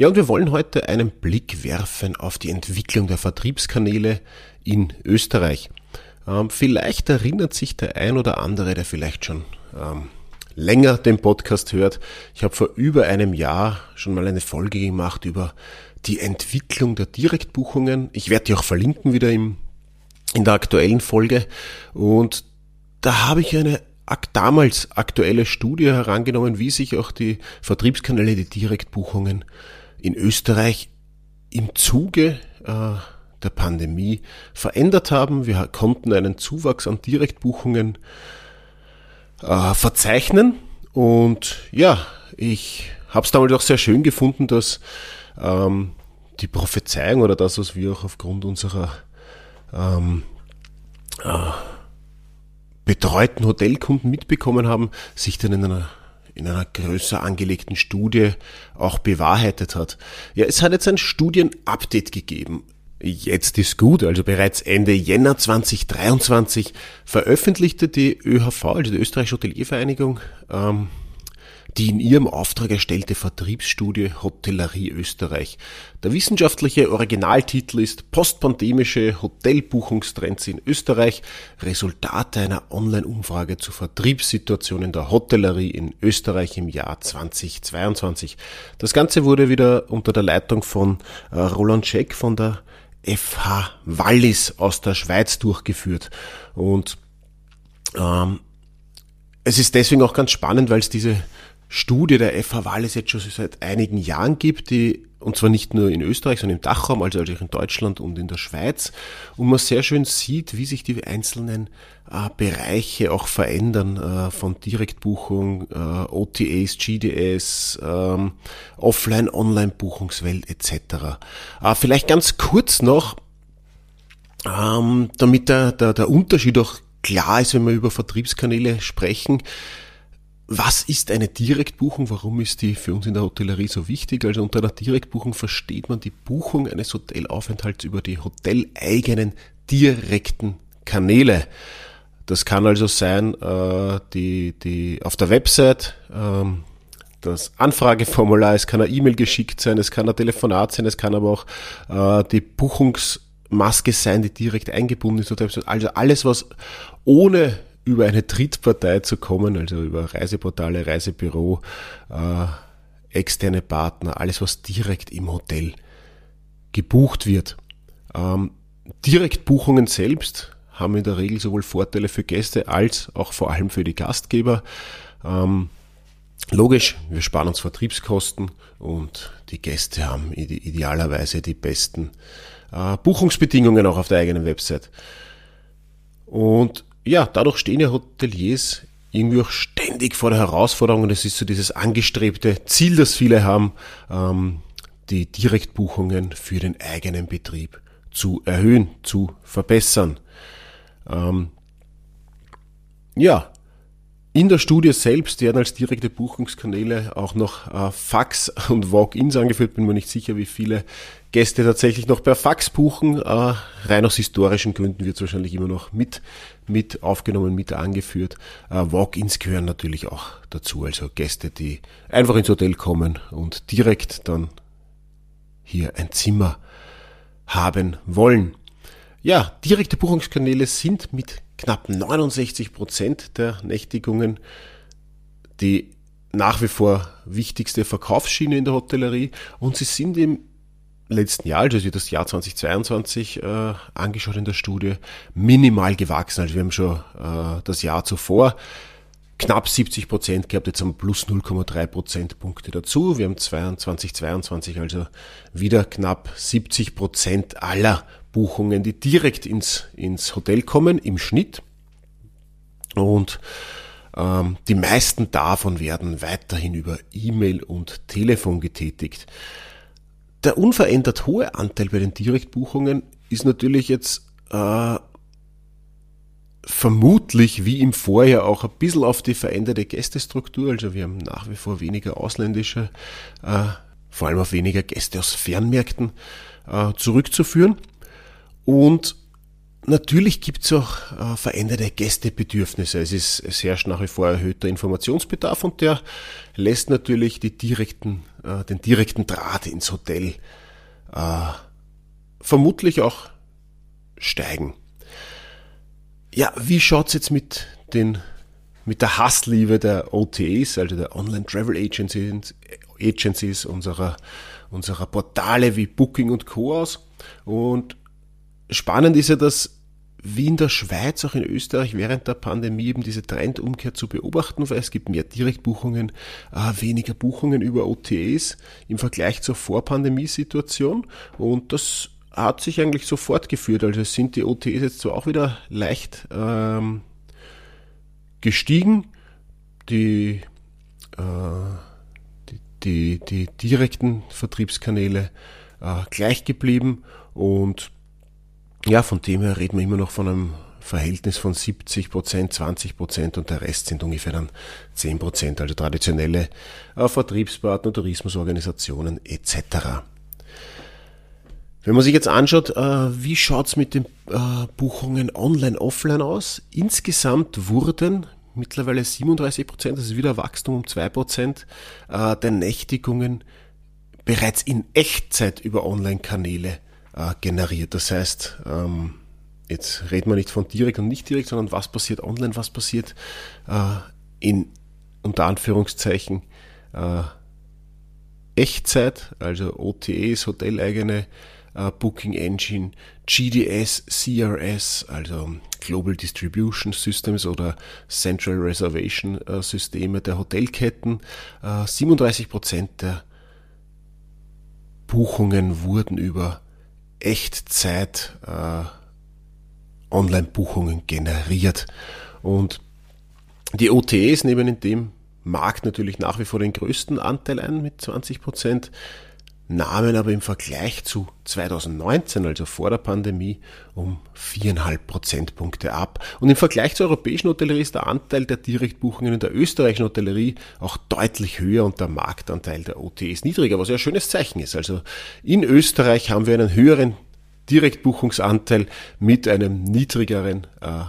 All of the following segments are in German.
Ja, und wir wollen heute einen Blick werfen auf die Entwicklung der Vertriebskanäle in Österreich. Ähm, vielleicht erinnert sich der ein oder andere, der vielleicht schon ähm, länger den Podcast hört. Ich habe vor über einem Jahr schon mal eine Folge gemacht über die Entwicklung der Direktbuchungen. Ich werde die auch verlinken wieder im, in der aktuellen Folge. Und da habe ich eine damals aktuelle Studie herangenommen, wie sich auch die Vertriebskanäle, die Direktbuchungen in Österreich im Zuge äh, der Pandemie verändert haben. Wir konnten einen Zuwachs an Direktbuchungen äh, verzeichnen und ja, ich habe es damals auch sehr schön gefunden, dass ähm, die Prophezeiung oder das, was wir auch aufgrund unserer ähm, äh, betreuten Hotelkunden mitbekommen haben, sich dann in einer in einer größer angelegten Studie auch bewahrheitet hat. Ja, es hat jetzt ein Studienupdate gegeben. Jetzt ist gut, also bereits Ende Jänner 2023 veröffentlichte die ÖHV, also die Österreichische Hoteliervereinigung, ähm, die in ihrem Auftrag erstellte Vertriebsstudie Hotellerie Österreich. Der wissenschaftliche Originaltitel ist Postpandemische Hotelbuchungstrends in Österreich, Resultate einer Online-Umfrage zur Vertriebssituation in der Hotellerie in Österreich im Jahr 2022. Das Ganze wurde wieder unter der Leitung von äh, Roland Scheck von der FH Wallis aus der Schweiz durchgeführt. Und ähm, es ist deswegen auch ganz spannend, weil es diese Studie der FH Wallis jetzt schon seit einigen Jahren gibt, die und zwar nicht nur in Österreich, sondern im Dachraum, also auch in Deutschland und in der Schweiz, und man sehr schön sieht, wie sich die einzelnen äh, Bereiche auch verändern, äh, von Direktbuchung, äh, OTAs, GDS, ähm, Offline, Online-Buchungswelt etc. Äh, vielleicht ganz kurz noch, ähm, damit der, der, der Unterschied auch klar ist, wenn wir über Vertriebskanäle sprechen was ist eine Direktbuchung? Warum ist die für uns in der Hotellerie so wichtig? Also unter einer Direktbuchung versteht man die Buchung eines Hotelaufenthalts über die hoteleigenen direkten Kanäle. Das kann also sein, äh, die, die auf der Website, ähm, das Anfrageformular, es kann eine E-Mail geschickt sein, es kann ein Telefonat sein, es kann aber auch äh, die Buchungsmaske sein, die direkt eingebunden ist. Also alles, was ohne über eine Drittpartei zu kommen, also über Reiseportale, Reisebüro, äh, externe Partner, alles was direkt im Hotel gebucht wird. Ähm, Direktbuchungen selbst haben in der Regel sowohl Vorteile für Gäste als auch vor allem für die Gastgeber. Ähm, logisch, wir sparen uns Vertriebskosten und die Gäste haben idealerweise die besten äh, Buchungsbedingungen auch auf der eigenen Website. Und ja, dadurch stehen ja Hoteliers irgendwie auch ständig vor der Herausforderung und es ist so dieses angestrebte Ziel, das viele haben, ähm, die Direktbuchungen für den eigenen Betrieb zu erhöhen, zu verbessern. Ähm, ja, in der Studie selbst werden als direkte Buchungskanäle auch noch äh, Fax und Walk-ins angeführt. Bin mir nicht sicher, wie viele Gäste tatsächlich noch per Fax buchen. Äh, rein aus historischen Gründen wird es wahrscheinlich immer noch mit, mit aufgenommen, mit angeführt. Äh, Walk-ins gehören natürlich auch dazu. Also Gäste, die einfach ins Hotel kommen und direkt dann hier ein Zimmer haben wollen. Ja, direkte Buchungskanäle sind mit knapp 69 Prozent der Nächtigungen die nach wie vor wichtigste Verkaufsschiene in der Hotellerie und sie sind im letzten Jahr, also das Jahr 2022 äh, angeschaut in der Studie, minimal gewachsen. Also wir haben schon äh, das Jahr zuvor knapp 70 Prozent gehabt, jetzt haben plus 0,3 Prozentpunkte dazu. Wir haben 2022 also wieder knapp 70 Prozent aller Buchungen, die direkt ins, ins Hotel kommen, im Schnitt. Und ähm, die meisten davon werden weiterhin über E-Mail und Telefon getätigt. Der unverändert hohe Anteil bei den Direktbuchungen ist natürlich jetzt äh, vermutlich wie im Vorjahr auch ein bisschen auf die veränderte Gästestruktur. Also wir haben nach wie vor weniger ausländische, äh, vor allem auf weniger Gäste aus Fernmärkten äh, zurückzuführen. Und natürlich gibt es auch äh, veränderte Gästebedürfnisse. Es, ist, es herrscht nach wie vor erhöhter Informationsbedarf und der lässt natürlich direkten, äh, den direkten Draht ins Hotel äh, vermutlich auch steigen. Ja, wie schaut's jetzt mit den mit der Hassliebe der OTAs, also der Online Travel Agencies, Agencies unserer, unserer Portale wie Booking und Co. aus? Und spannend ist ja, dass wie in der Schweiz, auch in Österreich während der Pandemie eben diese Trendumkehr zu beobachten, weil es gibt mehr Direktbuchungen, äh, weniger Buchungen über OTAs im Vergleich zur Vorpandemiesituation. Und das hat sich eigentlich so fortgeführt. Also sind die OTs jetzt zwar auch wieder leicht ähm, gestiegen, die, äh, die, die, die, direkten Vertriebskanäle äh, gleich geblieben. Und ja, von dem her reden wir immer noch von einem Verhältnis von 70 Prozent, 20 Prozent und der Rest sind ungefähr dann 10 Prozent, also traditionelle äh, Vertriebspartner, Tourismusorganisationen etc. Wenn man sich jetzt anschaut, äh, wie schaut's mit den äh, Buchungen online, offline aus? Insgesamt wurden mittlerweile 37 Prozent, das ist wieder Wachstum um 2 Prozent, äh, der Nächtigungen bereits in Echtzeit über Online-Kanäle generiert. Das heißt, ähm, jetzt reden wir nicht von direkt und nicht direkt, sondern was passiert online, was passiert in unter Anführungszeichen Echtzeit, also OTEs, hoteleigene äh, Booking Engine, GDS, CRS, also Global Distribution Systems oder Central Reservation äh, Systeme der Hotelketten. 37% äh, der Buchungen wurden über Echtzeit Online-Buchungen generiert. Und die OTEs nehmen in dem Markt natürlich nach wie vor den größten Anteil ein mit 20 Prozent nahmen aber im Vergleich zu 2019, also vor der Pandemie, um viereinhalb Prozentpunkte ab. Und im Vergleich zur europäischen Hotellerie ist der Anteil der Direktbuchungen in der österreichischen Hotellerie auch deutlich höher und der Marktanteil der OTs niedriger, was ja ein schönes Zeichen ist. Also in Österreich haben wir einen höheren Direktbuchungsanteil mit einem niedrigeren äh,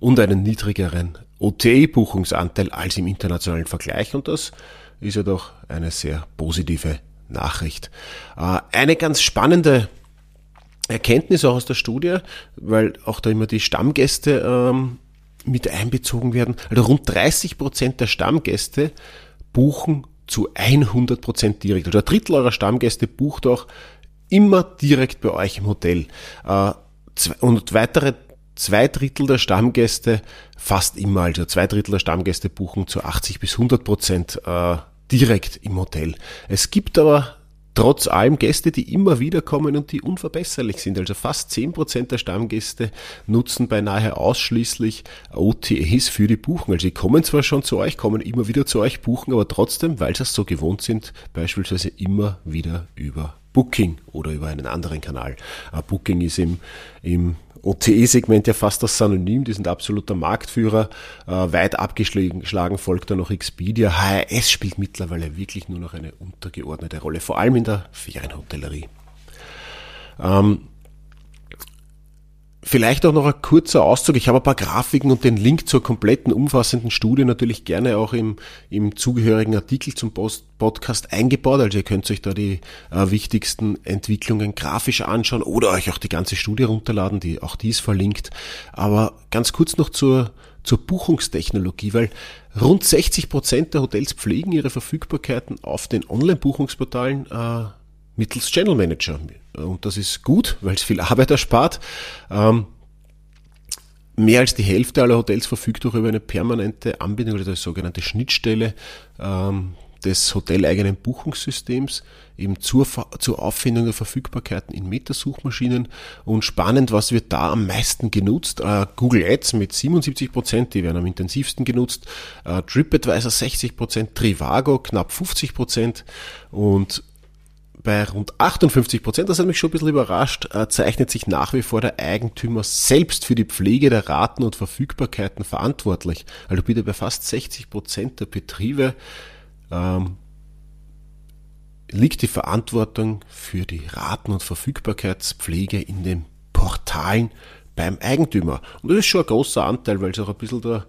und einen niedrigeren OTA-Buchungsanteil als im internationalen Vergleich und das ist ja doch eine sehr positive Nachricht. Äh, eine ganz spannende Erkenntnis auch aus der Studie, weil auch da immer die Stammgäste ähm, mit einbezogen werden. Also rund 30 Prozent der Stammgäste buchen zu 100 Prozent direkt. Also ein Drittel eurer Stammgäste bucht auch immer direkt bei euch im Hotel. Äh, und weitere zwei Drittel der Stammgäste fast immer, also zwei Drittel der Stammgäste buchen zu 80 bis 100 Prozent äh, direkt im Hotel. Es gibt aber trotz allem Gäste, die immer wieder kommen und die unverbesserlich sind. Also fast 10% der Stammgäste nutzen beinahe ausschließlich OTAs für die Buchen. Also sie kommen zwar schon zu euch, kommen immer wieder zu euch buchen, aber trotzdem, weil sie es so gewohnt sind, beispielsweise immer wieder über Booking oder über einen anderen Kanal. Uh, Booking ist im, im OTE-Segment ja fast das Synonym, die sind absoluter Marktführer. Uh, weit abgeschlagen folgt da noch Expedia. HRS spielt mittlerweile wirklich nur noch eine untergeordnete Rolle, vor allem in der Ferienhotellerie. Ähm, Vielleicht auch noch ein kurzer Auszug. Ich habe ein paar Grafiken und den Link zur kompletten umfassenden Studie natürlich gerne auch im, im zugehörigen Artikel zum Post Podcast eingebaut. Also ihr könnt euch da die äh, wichtigsten Entwicklungen grafisch anschauen oder euch auch die ganze Studie runterladen, die, auch die ist verlinkt. Aber ganz kurz noch zur, zur Buchungstechnologie, weil rund 60 Prozent der Hotels pflegen ihre Verfügbarkeiten auf den Online-Buchungsportalen äh, mittels Channel Manager. Und das ist gut, weil es viel Arbeit erspart. Ähm, mehr als die Hälfte aller Hotels verfügt auch über eine permanente Anbindung oder die sogenannte Schnittstelle ähm, des hoteleigenen Buchungssystems eben zur, zur Auffindung der Verfügbarkeiten in Metasuchmaschinen. Und spannend, was wird da am meisten genutzt? Äh, Google Ads mit 77 Prozent, die werden am intensivsten genutzt. Äh, TripAdvisor 60 Prozent, Trivago knapp 50 Prozent und bei rund 58 Prozent, das hat mich schon ein bisschen überrascht, äh, zeichnet sich nach wie vor der Eigentümer selbst für die Pflege der Raten und Verfügbarkeiten verantwortlich. Also bitte bei fast 60 Prozent der Betriebe ähm, liegt die Verantwortung für die Raten- und Verfügbarkeitspflege in den Portalen beim Eigentümer. Und das ist schon ein großer Anteil, weil es auch ein bisschen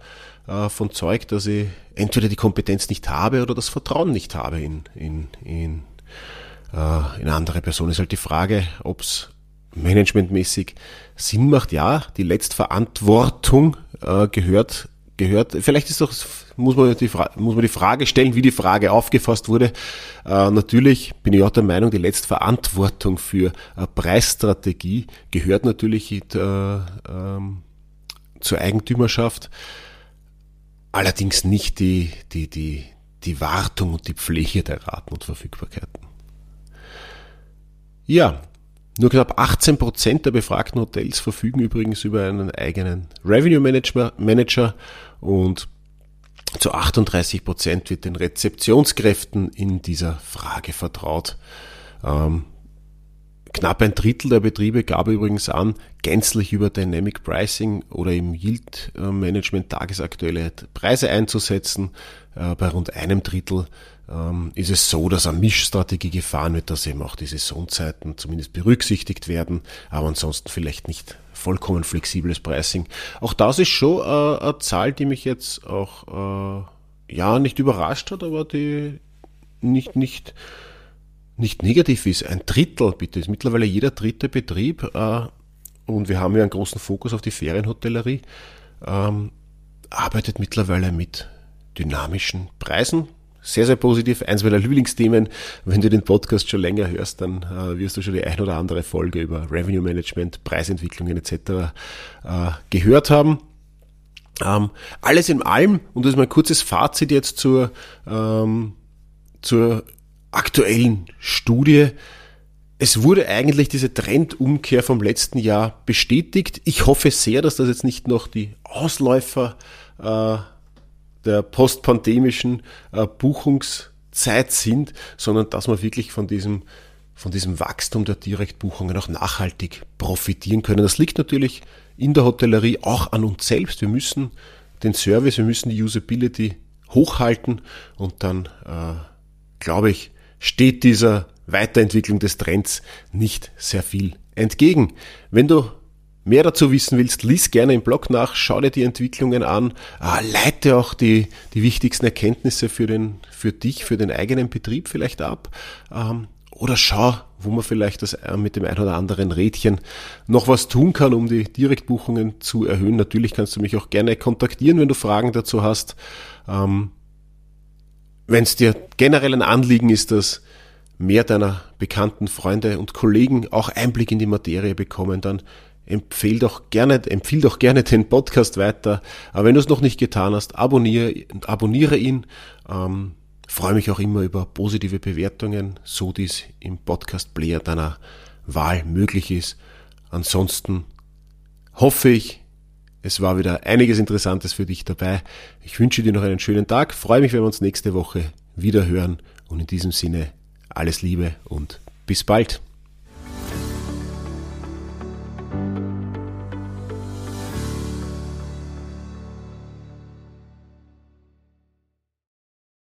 davon zeugt, dass ich entweder die Kompetenz nicht habe oder das Vertrauen nicht habe in, in, in, äh, in andere Personen. Ist halt die Frage, ob es managementmäßig Sinn macht. Ja, die Letztverantwortung äh, gehört gehört. Vielleicht ist doch, muss man, die muss man die Frage stellen, wie die Frage aufgefasst wurde. Äh, natürlich bin ich auch der Meinung, die Letztverantwortung für Preisstrategie gehört natürlich äh, ähm, zur Eigentümerschaft. Allerdings nicht die, die, die, die Wartung und die Pflege der Raten und Verfügbarkeiten. Ja, nur knapp 18 Prozent der befragten Hotels verfügen übrigens über einen eigenen Revenue Manager und zu 38 Prozent wird den Rezeptionskräften in dieser Frage vertraut. Ähm, knapp ein Drittel der Betriebe gab übrigens an, gänzlich über Dynamic Pricing oder im Yield Management tagesaktuelle Preise einzusetzen. Äh, bei rund einem Drittel ähm, ist es so, dass eine Mischstrategie gefahren wird, dass eben auch die Saisonzeiten zumindest berücksichtigt werden, aber ansonsten vielleicht nicht vollkommen flexibles Pricing. Auch das ist schon äh, eine Zahl, die mich jetzt auch äh, ja nicht überrascht hat, aber die nicht nicht nicht negativ ist. Ein Drittel bitte ist mittlerweile jeder dritte Betrieb äh, und wir haben ja einen großen Fokus auf die Ferienhotellerie. Ähm, arbeitet mittlerweile mit dynamischen Preisen sehr, sehr positiv. Eins meiner Lieblingsthemen. Wenn du den Podcast schon länger hörst, dann äh, wirst du schon die ein oder andere Folge über Revenue Management, Preisentwicklungen etc. Äh, gehört haben. Ähm, alles in allem, und das ist mein kurzes Fazit jetzt zur, ähm, zur aktuellen Studie. Es wurde eigentlich diese Trendumkehr vom letzten Jahr bestätigt. Ich hoffe sehr, dass das jetzt nicht noch die Ausläufer äh, der postpandemischen äh, Buchungszeit sind, sondern dass wir wirklich von diesem, von diesem Wachstum der Direktbuchungen auch nachhaltig profitieren können. Das liegt natürlich in der Hotellerie auch an uns selbst. Wir müssen den Service, wir müssen die Usability hochhalten und dann, äh, glaube ich, steht dieser Weiterentwicklung des Trends nicht sehr viel entgegen. Wenn du mehr dazu wissen willst, lies gerne im Blog nach, schau dir die Entwicklungen an, äh, leite auch die, die wichtigsten Erkenntnisse für, den, für dich, für den eigenen Betrieb vielleicht ab. Ähm, oder schau, wo man vielleicht das äh, mit dem ein oder anderen Rädchen noch was tun kann, um die Direktbuchungen zu erhöhen. Natürlich kannst du mich auch gerne kontaktieren, wenn du Fragen dazu hast. Ähm, wenn es dir generell ein Anliegen ist, dass mehr deiner bekannten Freunde und Kollegen auch Einblick in die Materie bekommen, dann empfehl doch gerne, empfiehl doch gerne den Podcast weiter. Aber wenn du es noch nicht getan hast, abonniere, abonniere ihn. Ähm, freue mich auch immer über positive Bewertungen, so dies im Podcast Player deiner Wahl möglich ist. Ansonsten hoffe ich, es war wieder einiges Interessantes für dich dabei. Ich wünsche dir noch einen schönen Tag, freue mich, wenn wir uns nächste Woche wieder hören und in diesem Sinne alles Liebe und bis bald.